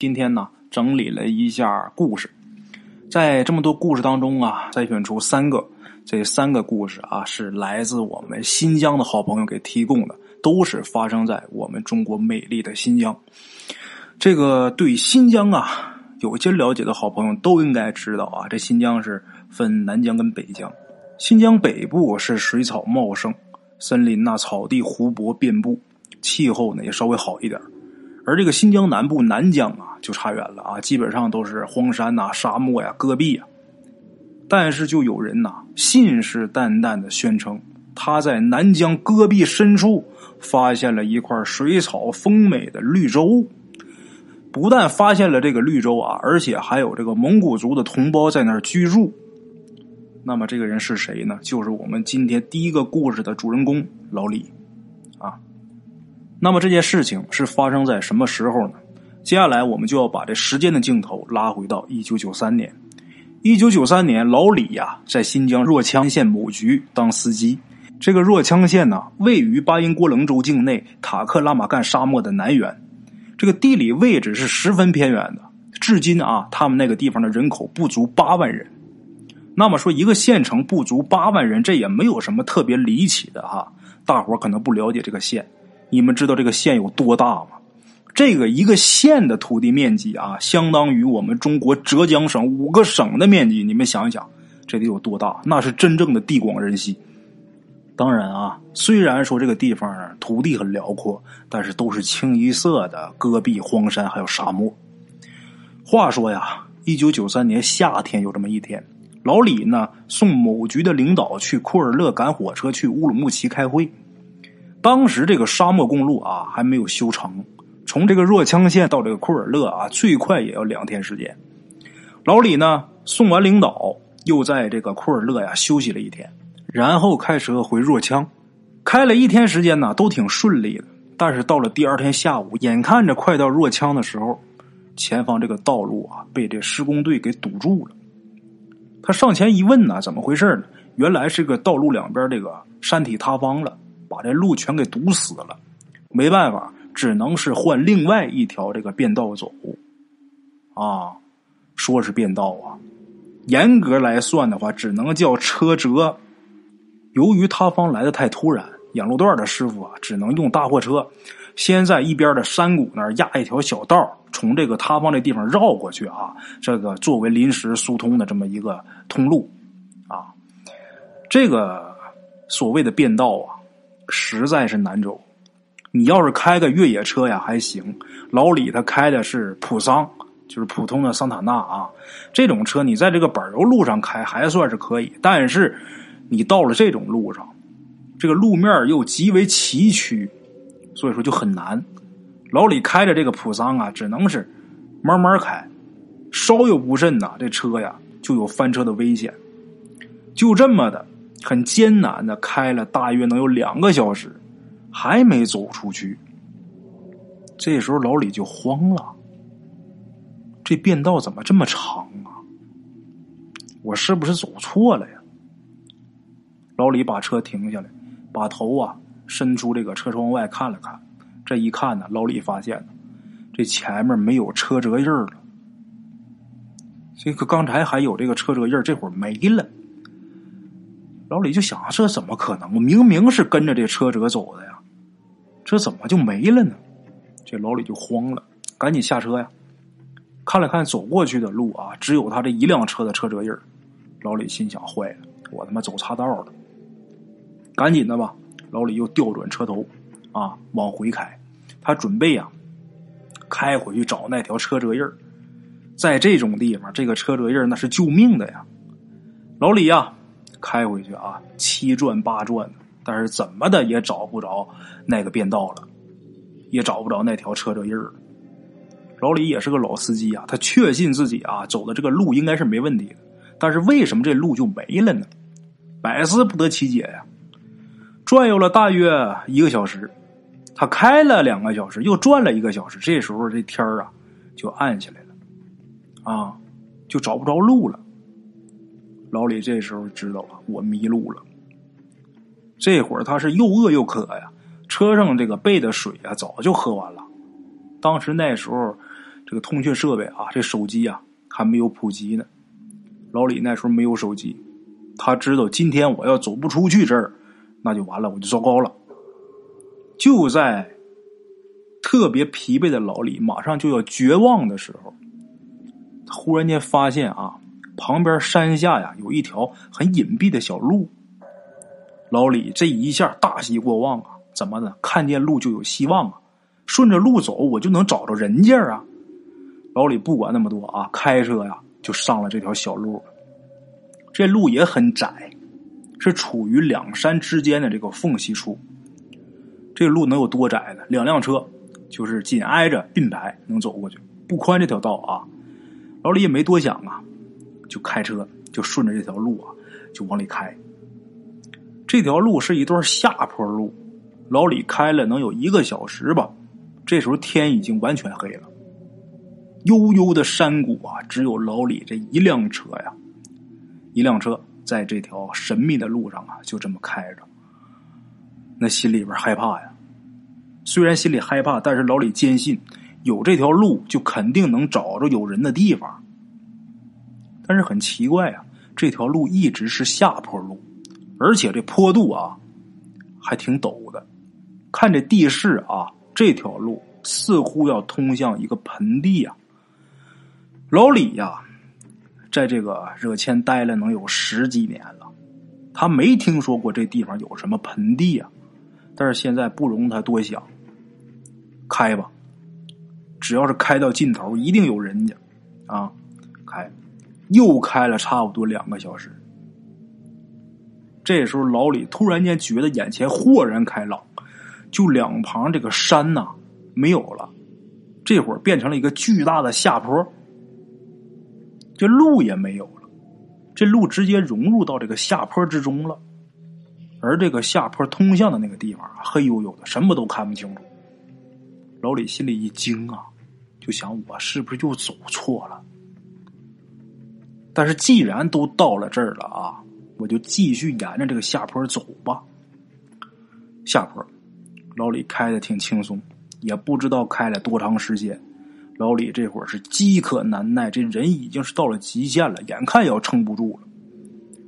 今天呢，整理了一下故事，在这么多故事当中啊，筛选出三个，这三个故事啊，是来自我们新疆的好朋友给提供的，都是发生在我们中国美丽的新疆。这个对新疆啊有些了解的好朋友都应该知道啊，这新疆是分南疆跟北疆，新疆北部是水草茂盛，森林呐、草地、湖泊遍布，气候呢也稍微好一点。而这个新疆南部南疆啊，就差远了啊，基本上都是荒山呐、沙漠呀、戈壁呀。但是就有人呐，信誓旦旦的宣称，他在南疆戈壁深处发现了一块水草丰美的绿洲。不但发现了这个绿洲啊，而且还有这个蒙古族的同胞在那儿居住。那么这个人是谁呢？就是我们今天第一个故事的主人公老李啊。那么这件事情是发生在什么时候呢？接下来我们就要把这时间的镜头拉回到一九九三年。一九九三年，老李呀在新疆若羌县某局当司机。这个若羌县呢，位于巴音郭楞州境内塔克拉玛干沙漠的南缘，这个地理位置是十分偏远的。至今啊，他们那个地方的人口不足八万人。那么说，一个县城不足八万人，这也没有什么特别离奇的哈。大伙可能不了解这个县。你们知道这个县有多大吗？这个一个县的土地面积啊，相当于我们中国浙江省五个省的面积。你们想一想，这得有多大？那是真正的地广人稀。当然啊，虽然说这个地方土地很辽阔，但是都是清一色的戈壁、荒山还有沙漠。话说呀，一九九三年夏天有这么一天，老李呢送某局的领导去库尔勒赶火车去乌鲁木齐开会。当时这个沙漠公路啊还没有修成，从这个若羌县到这个库尔勒啊，最快也要两天时间。老李呢送完领导，又在这个库尔勒呀休息了一天，然后开车回若羌。开了一天时间呢，都挺顺利的。但是到了第二天下午，眼看着快到若羌的时候，前方这个道路啊被这施工队给堵住了。他上前一问呢，怎么回事呢？原来是个道路两边这个山体塌方了。把这路全给堵死了，没办法，只能是换另外一条这个便道走。啊，说是便道啊，严格来算的话，只能叫车辙。由于塌方来的太突然，养路段的师傅啊，只能用大货车先在一边的山谷那儿压一条小道，从这个塌方这地方绕过去啊，这个作为临时疏通的这么一个通路啊。这个所谓的便道啊。实在是难走，你要是开个越野车呀还行。老李他开的是普桑，就是普通的桑塔纳啊。这种车你在这个柏油路上开还算是可以，但是你到了这种路上，这个路面又极为崎岖，所以说就很难。老李开着这个普桑啊，只能是慢慢开，稍有不慎呐，这车呀就有翻车的危险。就这么的。很艰难的开了大约能有两个小时，还没走出去。这时候老李就慌了，这便道怎么这么长啊？我是不是走错了呀？老李把车停下来，把头啊伸出这个车窗外看了看。这一看呢，老李发现这前面没有车辙印了。这个刚才还有这个车辙印这会儿没了。老李就想，这怎么可能？我明明是跟着这车辙走的呀，这怎么就没了呢？这老李就慌了，赶紧下车呀，看了看走过去的路啊，只有他这一辆车的车辙印老李心想：坏了，我他妈走岔道了！赶紧的吧，老李又调转车头啊，往回开。他准备呀，开回去找那条车辙印在这种地方，这个车辙印那是救命的呀。老李呀。开回去啊，七转八转，但是怎么的也找不着那个便道了，也找不着那条车辙印儿。老李也是个老司机啊，他确信自己啊走的这个路应该是没问题的，但是为什么这路就没了呢？百思不得其解呀！转悠了大约一个小时，他开了两个小时，又转了一个小时，这时候这天儿啊就暗下来了，啊，就找不着路了。老李这时候知道了，我迷路了。这会儿他是又饿又渴呀，车上这个备的水啊早就喝完了。当时那时候这个通讯设备啊，这手机啊还没有普及呢。老李那时候没有手机，他知道今天我要走不出去这儿，那就完了，我就糟糕了。就在特别疲惫的老李马上就要绝望的时候，忽然间发现啊，旁边山下呀有一条很隐蔽的小路。老李这一下大喜过望啊！怎么的？看见路就有希望啊！顺着路走，我就能找着人家啊！老李不管那么多啊，开车呀就上了这条小路。这路也很窄，是处于两山之间的这个缝隙处。这路能有多窄呢？两辆车就是紧挨着并排能走过去，不宽这条道啊。老李也没多想啊，就开车就顺着这条路啊就往里开。这条路是一段下坡路。老李开了能有一个小时吧，这时候天已经完全黑了。悠悠的山谷啊，只有老李这一辆车呀，一辆车在这条神秘的路上啊，就这么开着。那心里边害怕呀，虽然心里害怕，但是老李坚信有这条路就肯定能找着有人的地方。但是很奇怪啊，这条路一直是下坡路，而且这坡度啊还挺陡的。看这地势啊，这条路似乎要通向一个盆地呀。老李呀，在这个热谦待了能有十几年了，他没听说过这地方有什么盆地呀。但是现在不容他多想，开吧，只要是开到尽头，一定有人家啊。开，又开了差不多两个小时。这时候老李突然间觉得眼前豁然开朗。就两旁这个山呐没有了，这会儿变成了一个巨大的下坡，这路也没有了，这路直接融入到这个下坡之中了，而这个下坡通向的那个地方黑黝黝的，什么都看不清楚。老李心里一惊啊，就想我是不是又走错了？但是既然都到了这儿了啊，我就继续沿着这个下坡走吧。下坡。老李开的挺轻松，也不知道开了多长时间。老李这会儿是饥渴难耐，这人已经是到了极限了，眼看要撑不住了。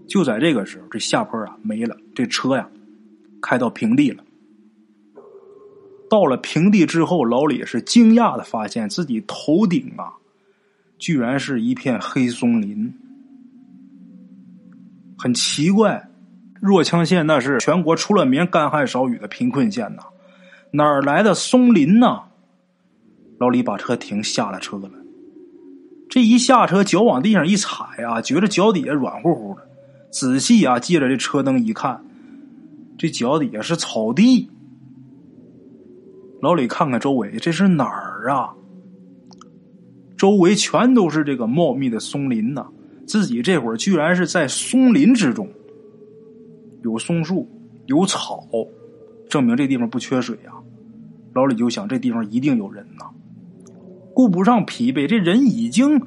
就在这个时候，这下坡啊没了，这车呀开到平地了。到了平地之后，老李是惊讶的发现自己头顶啊，居然是一片黑松林。很奇怪，若羌县那是全国出了名干旱少雨的贫困县呐。哪儿来的松林呢？老李把车停下了车了，这一下车，脚往地上一踩啊，觉得脚底下软乎乎的。仔细啊，借着这车灯一看，这脚底下是草地。老李看看周围，这是哪儿啊？周围全都是这个茂密的松林呐，自己这会儿居然是在松林之中，有松树，有草，证明这地方不缺水啊。老李就想，这地方一定有人呐，顾不上疲惫，这人已经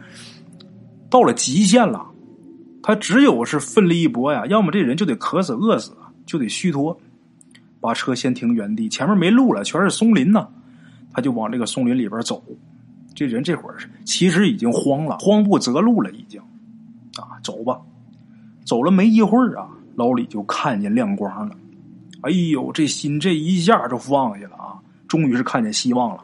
到了极限了，他只有是奋力一搏呀，要么这人就得渴死、饿死，就得虚脱。把车先停原地，前面没路了，全是松林呐，他就往这个松林里边走。这人这会儿其实已经慌了，慌不择路了，已经啊，走吧。走了没一会儿啊，老李就看见亮光了，哎呦，这心这一下就放下了啊。终于是看见希望了。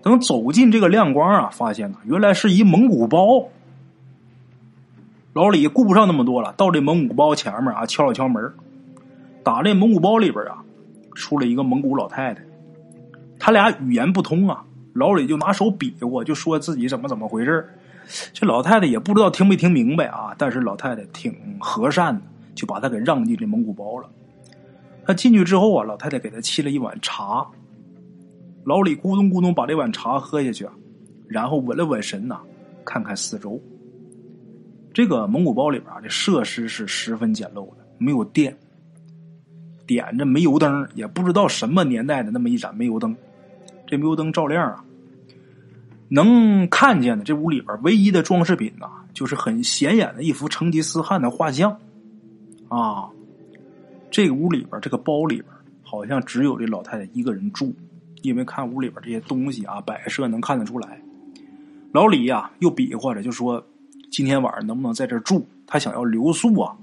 等走进这个亮光啊，发现呢，原来是一蒙古包。老李顾不上那么多了，到这蒙古包前面啊，敲了敲门。打这蒙古包里边啊，出了一个蒙古老太太。他俩语言不通啊，老李就拿手比划，就说自己怎么怎么回事这老太太也不知道听没听明白啊，但是老太太挺和善的，就把他给让进这蒙古包了。他进去之后啊，老太太给他沏了一碗茶。老李咕咚咕咚把这碗茶喝下去，然后稳了稳神呐，看看四周。这个蒙古包里边啊，这设施是十分简陋的，没有电，点着煤油灯，也不知道什么年代的那么一盏煤油灯。这煤油灯照亮啊，能看见的这屋里边唯一的装饰品呐，就是很显眼的一幅成吉思汗的画像。啊，这个屋里边这个包里边好像只有这老太太一个人住。因为看屋里边这些东西啊，摆设能看得出来，老李呀，又比划着就说：“今天晚上能不能在这住？他想要留宿啊。”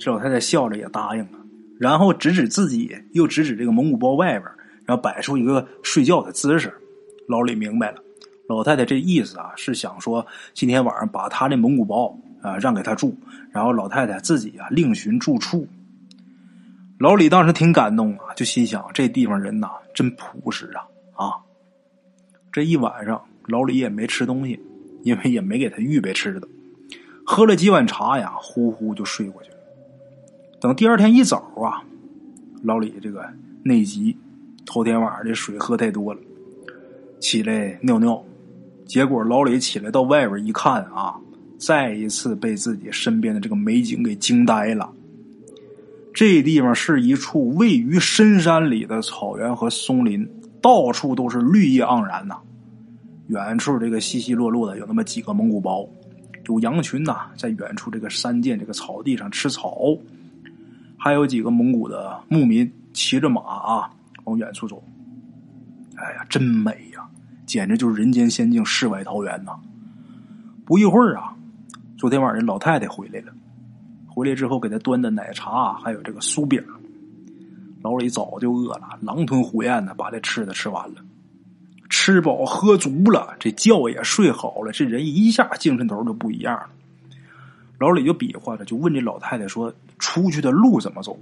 这老太太笑着也答应了，然后指指自己，又指指这个蒙古包外边，然后摆出一个睡觉的姿势。老李明白了，老太太这意思啊，是想说今天晚上把他的蒙古包啊让给他住，然后老太太自己啊另寻住处。老李当时挺感动啊，就心想这地方人呐真朴实啊啊！这一晚上老李也没吃东西，因为也没给他预备吃的，喝了几碗茶呀，呼呼就睡过去了。等第二天一早啊，老李这个内急，头天晚上这水喝太多了，起来尿尿，结果老李起来到外边一看啊，再一次被自己身边的这个美景给惊呆了。这地方是一处位于深山里的草原和松林，到处都是绿意盎然呐。远处这个稀稀落落的有那么几个蒙古包，有羊群呐，在远处这个山涧这个草地上吃草，还有几个蒙古的牧民骑着马啊往远处走。哎呀，真美，简直就是人间仙境、世外桃源呐！不一会儿啊，昨天晚上老太太回来了。回来之后，给她端的奶茶，还有这个酥饼。老李早就饿了，狼吞虎咽的把这吃的吃完了，吃饱喝足了，这觉也睡好了，这人一下精神头就不一样了。老李就比划着，就问这老太太说：“出去的路怎么走？”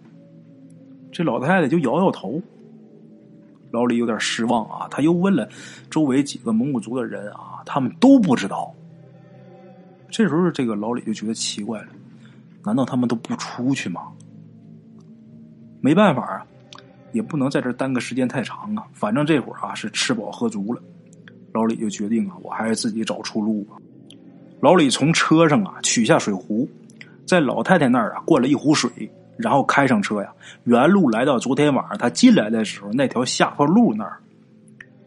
这老太太就摇摇头。老李有点失望啊，他又问了周围几个蒙古族的人啊，他们都不知道。这时候，这个老李就觉得奇怪了。难道他们都不出去吗？没办法啊，也不能在这耽搁时间太长啊。反正这会儿啊是吃饱喝足了，老李就决定啊，我还是自己找出路吧。老李从车上啊取下水壶，在老太太那儿啊灌了一壶水，然后开上车呀，原路来到昨天晚上他进来的时候那条下坡路那儿。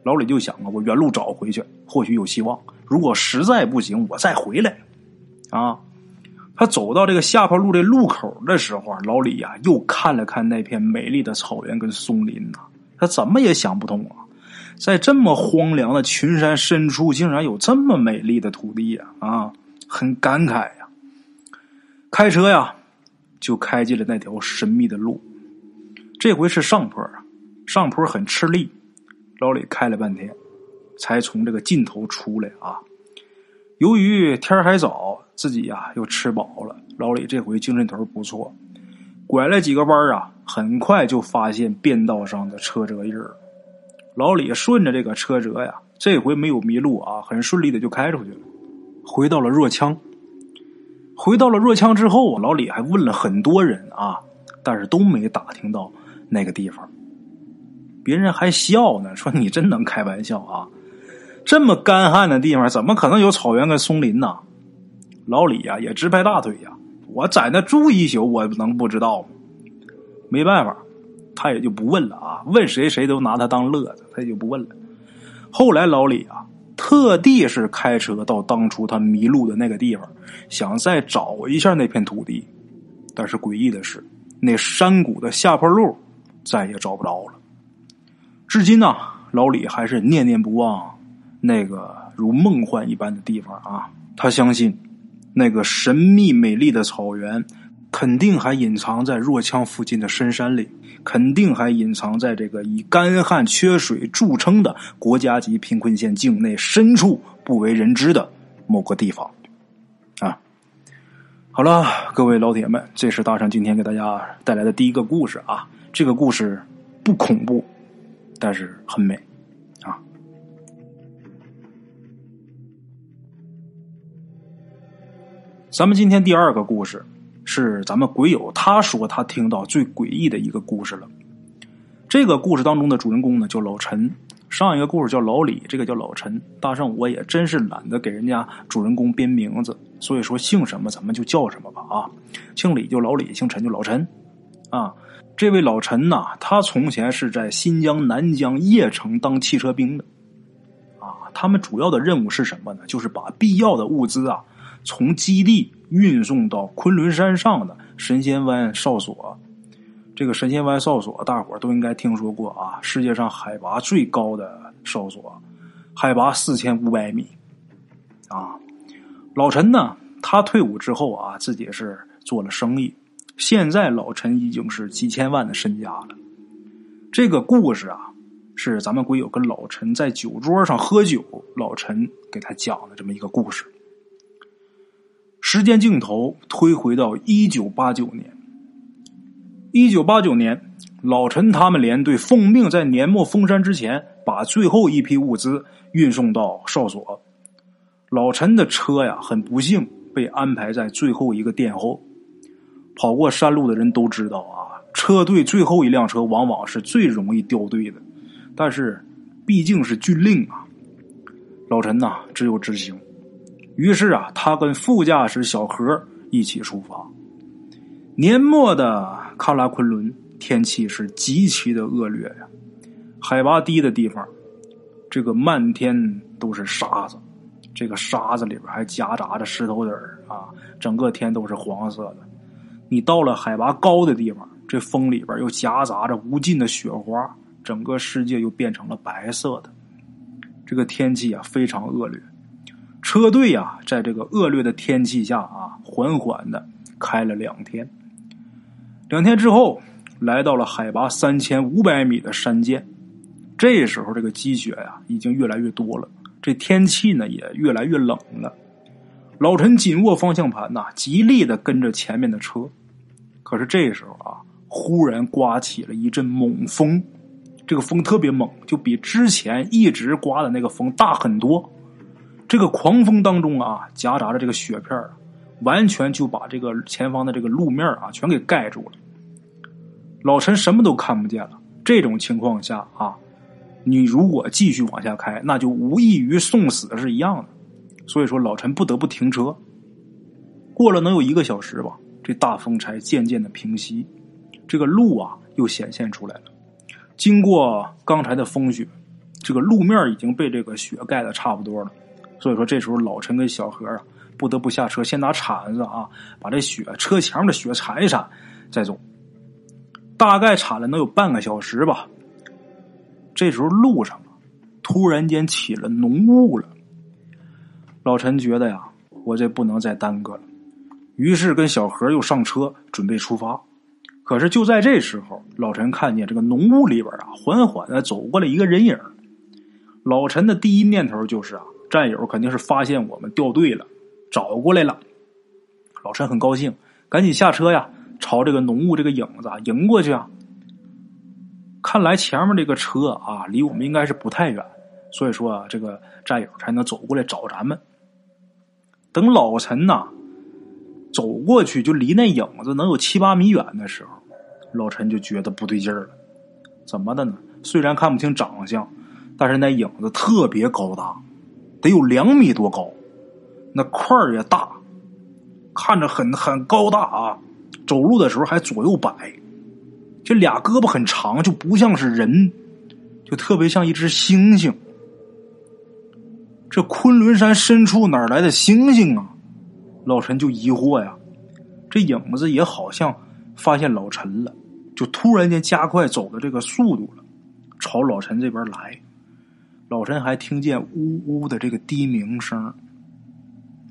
老李就想啊，我原路找回去，或许有希望。如果实在不行，我再回来啊。他走到这个下坡路的路口的时候啊，老李呀又看了看那片美丽的草原跟松林呐，他怎么也想不通啊，在这么荒凉的群山深处，竟然有这么美丽的土地呀！啊，很感慨呀。开车呀，就开进了那条神秘的路。这回是上坡啊，上坡很吃力，老李开了半天，才从这个尽头出来啊。由于天还早。自己呀又吃饱了，老李这回精神头不错，拐了几个弯啊，很快就发现便道上的车辙印儿。老李顺着这个车辙呀，这回没有迷路啊，很顺利的就开出去了，回到了若羌。回到了若羌之后，老李还问了很多人啊，但是都没打听到那个地方。别人还笑呢，说你真能开玩笑啊，这么干旱的地方，怎么可能有草原跟松林呢？老李呀，也直拍大腿呀！我在那住一宿，我能不知道吗？没办法，他也就不问了啊。问谁谁都拿他当乐子，他也就不问了。后来老李啊，特地是开车到当初他迷路的那个地方，想再找一下那片土地。但是诡异的是，那山谷的下坡路再也找不着了。至今呢，老李还是念念不忘那个如梦幻一般的地方啊！他相信。那个神秘美丽的草原，肯定还隐藏在若羌附近的深山里，肯定还隐藏在这个以干旱缺水著称的国家级贫困县境内深处不为人知的某个地方。啊，好了，各位老铁们，这是大圣今天给大家带来的第一个故事啊。这个故事不恐怖，但是很美。啊咱们今天第二个故事是咱们鬼友他说他听到最诡异的一个故事了。这个故事当中的主人公呢叫老陈，上一个故事叫老李，这个叫老陈。大圣我也真是懒得给人家主人公编名字，所以说姓什么咱们就叫什么吧啊，姓李就老李，姓陈就老陈啊。这位老陈呐，他从前是在新疆南疆邺城当汽车兵的啊。他们主要的任务是什么呢？就是把必要的物资啊。从基地运送到昆仑山上的神仙湾哨所，这个神仙湾哨所大伙都应该听说过啊，世界上海拔最高的哨所，海拔四千五百米。啊。老陈呢，他退伍之后啊，自己是做了生意，现在老陈已经是几千万的身家了。这个故事啊，是咱们鬼友跟老陈在酒桌上喝酒，老陈给他讲的这么一个故事。时间镜头推回到一九八九年，一九八九年。老陈他们连队奉命在年末封山之前，把最后一批物资运送到哨所。老陈的车呀，很不幸被安排在最后一个殿后。跑过山路的人都知道啊，车队最后一辆车往往是最容易掉队的。但是毕竟是军令啊，老陈呐只有执行。于是啊，他跟副驾驶小何一起出发。年末的喀拉昆仑。天气是极其的恶劣呀，海拔低的地方，这个漫天都是沙子，这个沙子里边还夹杂着石头子儿啊，整个天都是黄色的。你到了海拔高的地方，这风里边又夹杂着无尽的雪花，整个世界又变成了白色的。这个天气啊非常恶劣，车队呀在这个恶劣的天气下啊，缓缓的开了两天，两天之后。来到了海拔三千五百米的山涧，这时候这个积雪呀已经越来越多了，这天气呢也越来越冷了。老陈紧握方向盘呐，极力的跟着前面的车。可是这时候啊，忽然刮起了一阵猛风，这个风特别猛，就比之前一直刮的那个风大很多。这个狂风当中啊，夹杂着这个雪片完全就把这个前方的这个路面啊全给盖住了。老陈什么都看不见了。这种情况下啊，你如果继续往下开，那就无异于送死是一样的。所以说，老陈不得不停车。过了能有一个小时吧，这大风才渐渐的平息，这个路啊又显现出来了。经过刚才的风雪，这个路面已经被这个雪盖的差不多了。所以说，这时候老陈跟小何啊不得不下车，先拿铲子啊把这雪车墙的雪铲一铲，再走。大概铲了能有半个小时吧。这时候路上突然间起了浓雾了。老陈觉得呀，我这不能再耽搁了，于是跟小何又上车准备出发。可是就在这时候，老陈看见这个浓雾里边啊，缓缓的走过来一个人影。老陈的第一念头就是啊，战友肯定是发现我们掉队了，找过来了。老陈很高兴，赶紧下车呀。朝这个浓雾这个影子迎过去啊！看来前面这个车啊，离我们应该是不太远，所以说啊，这个战友才能走过来找咱们。等老陈呐走过去，就离那影子能有七八米远的时候，老陈就觉得不对劲儿了。怎么的呢？虽然看不清长相，但是那影子特别高大，得有两米多高，那块儿也大，看着很很高大啊。走路的时候还左右摆，这俩胳膊很长，就不像是人，就特别像一只猩猩。这昆仑山深处哪来的猩猩啊？老陈就疑惑呀。这影子也好像发现老陈了，就突然间加快走的这个速度了，朝老陈这边来。老陈还听见呜呜的这个低鸣声，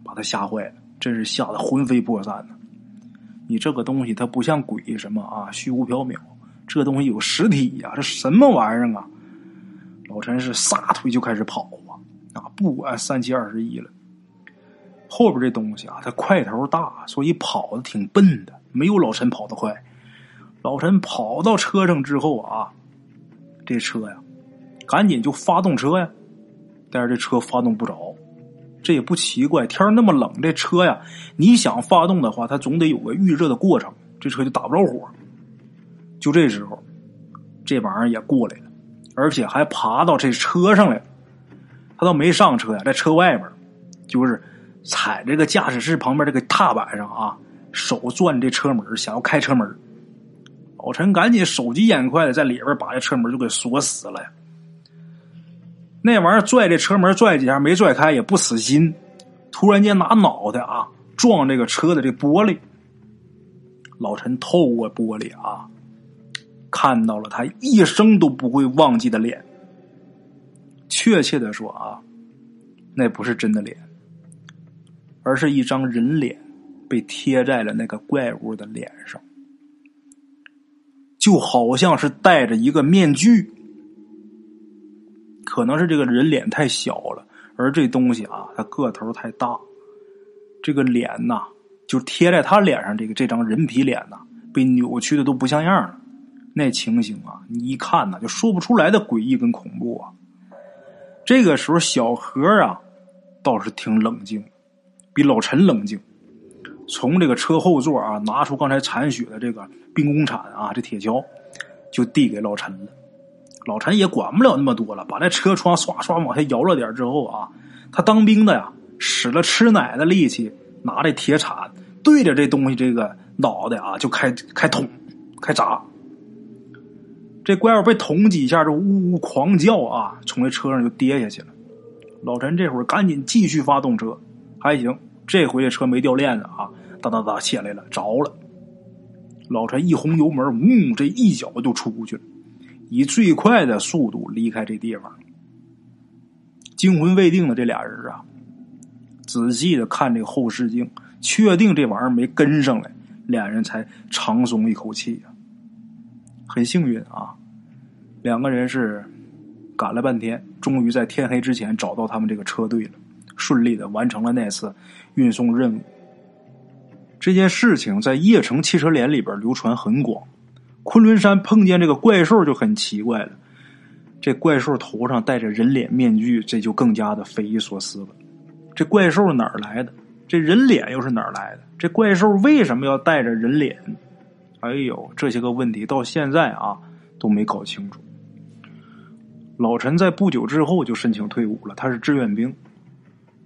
把他吓坏了，真是吓得魂飞魄散呢。你这个东西它不像鬼什么啊，虚无缥缈。这东西有实体呀，这什么玩意儿啊？老陈是撒腿就开始跑啊，啊，不管三七二十一了。后边这东西啊，它块头大，所以跑的挺笨的，没有老陈跑得快。老陈跑到车上之后啊，这车呀，赶紧就发动车呀，但是这车发动不着。这也不奇怪，天那么冷，这车呀，你想发动的话，它总得有个预热的过程，这车就打不着火。就这时候，这玩意儿也过来了，而且还爬到这车上来了。他倒没上车呀，在车外边，就是踩这个驾驶室旁边这个踏板上啊，手攥这车门，想要开车门。老陈赶紧手疾眼快的在里边把这车门就给锁死了呀。那玩意儿拽这车门拽几下没拽开也不死心，突然间拿脑袋啊撞这个车的这玻璃。老陈透过玻璃啊，看到了他一生都不会忘记的脸。确切的说啊，那不是真的脸，而是一张人脸被贴在了那个怪物的脸上，就好像是戴着一个面具。可能是这个人脸太小了，而这东西啊，它个头太大，这个脸呐，就贴在他脸上，这个这张人皮脸呐，被扭曲的都不像样了。那情形啊，你一看呐，就说不出来的诡异跟恐怖啊。这个时候，小何啊，倒是挺冷静，比老陈冷静。从这个车后座啊，拿出刚才铲雪的这个兵工铲啊，这铁锹，就递给老陈了。老陈也管不了那么多了，把那车窗刷刷往下摇了点之后啊，他当兵的呀，使了吃奶的力气，拿着铁铲对着这东西这个脑袋啊，就开开捅，开砸。这怪物被捅几下，就呜呜狂叫啊，从这车上就跌下去了。老陈这会儿赶紧继续发动车，还行，这回这车没掉链子啊，哒哒哒起来了，着了。老陈一轰油门，呜，这一脚就出去了。以最快的速度离开这地方，惊魂未定的这俩人啊，仔细的看这个后视镜，确定这玩意儿没跟上来，俩人才长松一口气呀。很幸运啊，两个人是赶了半天，终于在天黑之前找到他们这个车队了，顺利的完成了那次运送任务。这件事情在叶城汽车联里边流传很广。昆仑山碰见这个怪兽就很奇怪了，这怪兽头上戴着人脸面具，这就更加的匪夷所思了。这怪兽哪儿来的？这人脸又是哪儿来的？这怪兽为什么要带着人脸？哎呦，这些个问题到现在啊都没搞清楚。老陈在不久之后就申请退伍了，他是志愿兵。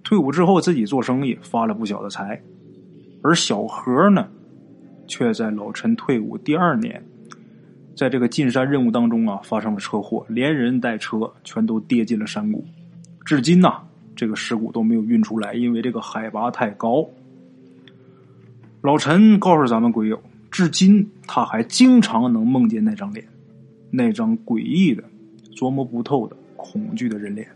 退伍之后自己做生意，发了不小的财。而小何呢，却在老陈退伍第二年。在这个进山任务当中啊，发生了车祸，连人带车全都跌进了山谷。至今呐，这个尸骨都没有运出来，因为这个海拔太高。老陈告诉咱们鬼友，至今他还经常能梦见那张脸，那张诡异的、琢磨不透的、恐惧的人脸。